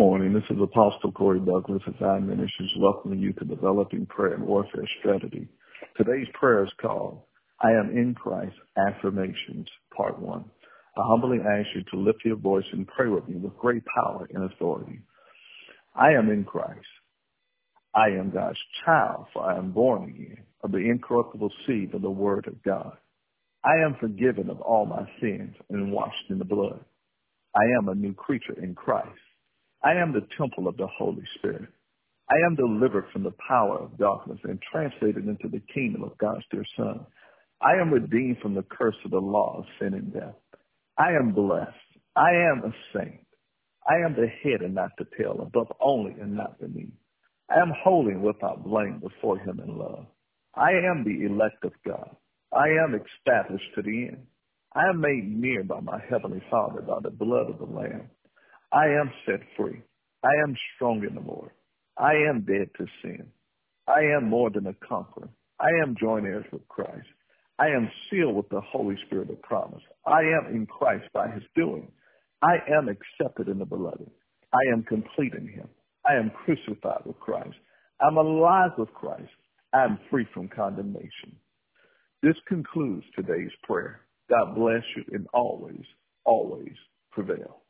morning. This is Apostle Corey Douglas of Zion Ministries welcoming you to Developing Prayer and Warfare Strategy. Today's prayer is called I Am in Christ Affirmations, Part 1. I humbly ask you to lift your voice and pray with me with great power and authority. I am in Christ. I am God's child, for I am born again of the incorruptible seed of the Word of God. I am forgiven of all my sins and washed in the blood. I am a new creature in Christ. I am the temple of the Holy Spirit. I am delivered from the power of darkness and translated into the kingdom of God's dear Son. I am redeemed from the curse of the law of sin and death. I am blessed. I am a saint. I am the head and not the tail, above only and not beneath. I am holy and without blame before him in love. I am the elect of God. I am established to the end. I am made near by my heavenly Father by the blood of the Lamb. I am set free. I am strong in the Lord. I am dead to sin. I am more than a conqueror. I am joint heirs with Christ. I am sealed with the Holy Spirit of promise. I am in Christ by his doing. I am accepted in the beloved. I am complete in him. I am crucified with Christ. I'm alive with Christ. I am free from condemnation. This concludes today's prayer. God bless you and always, always prevail.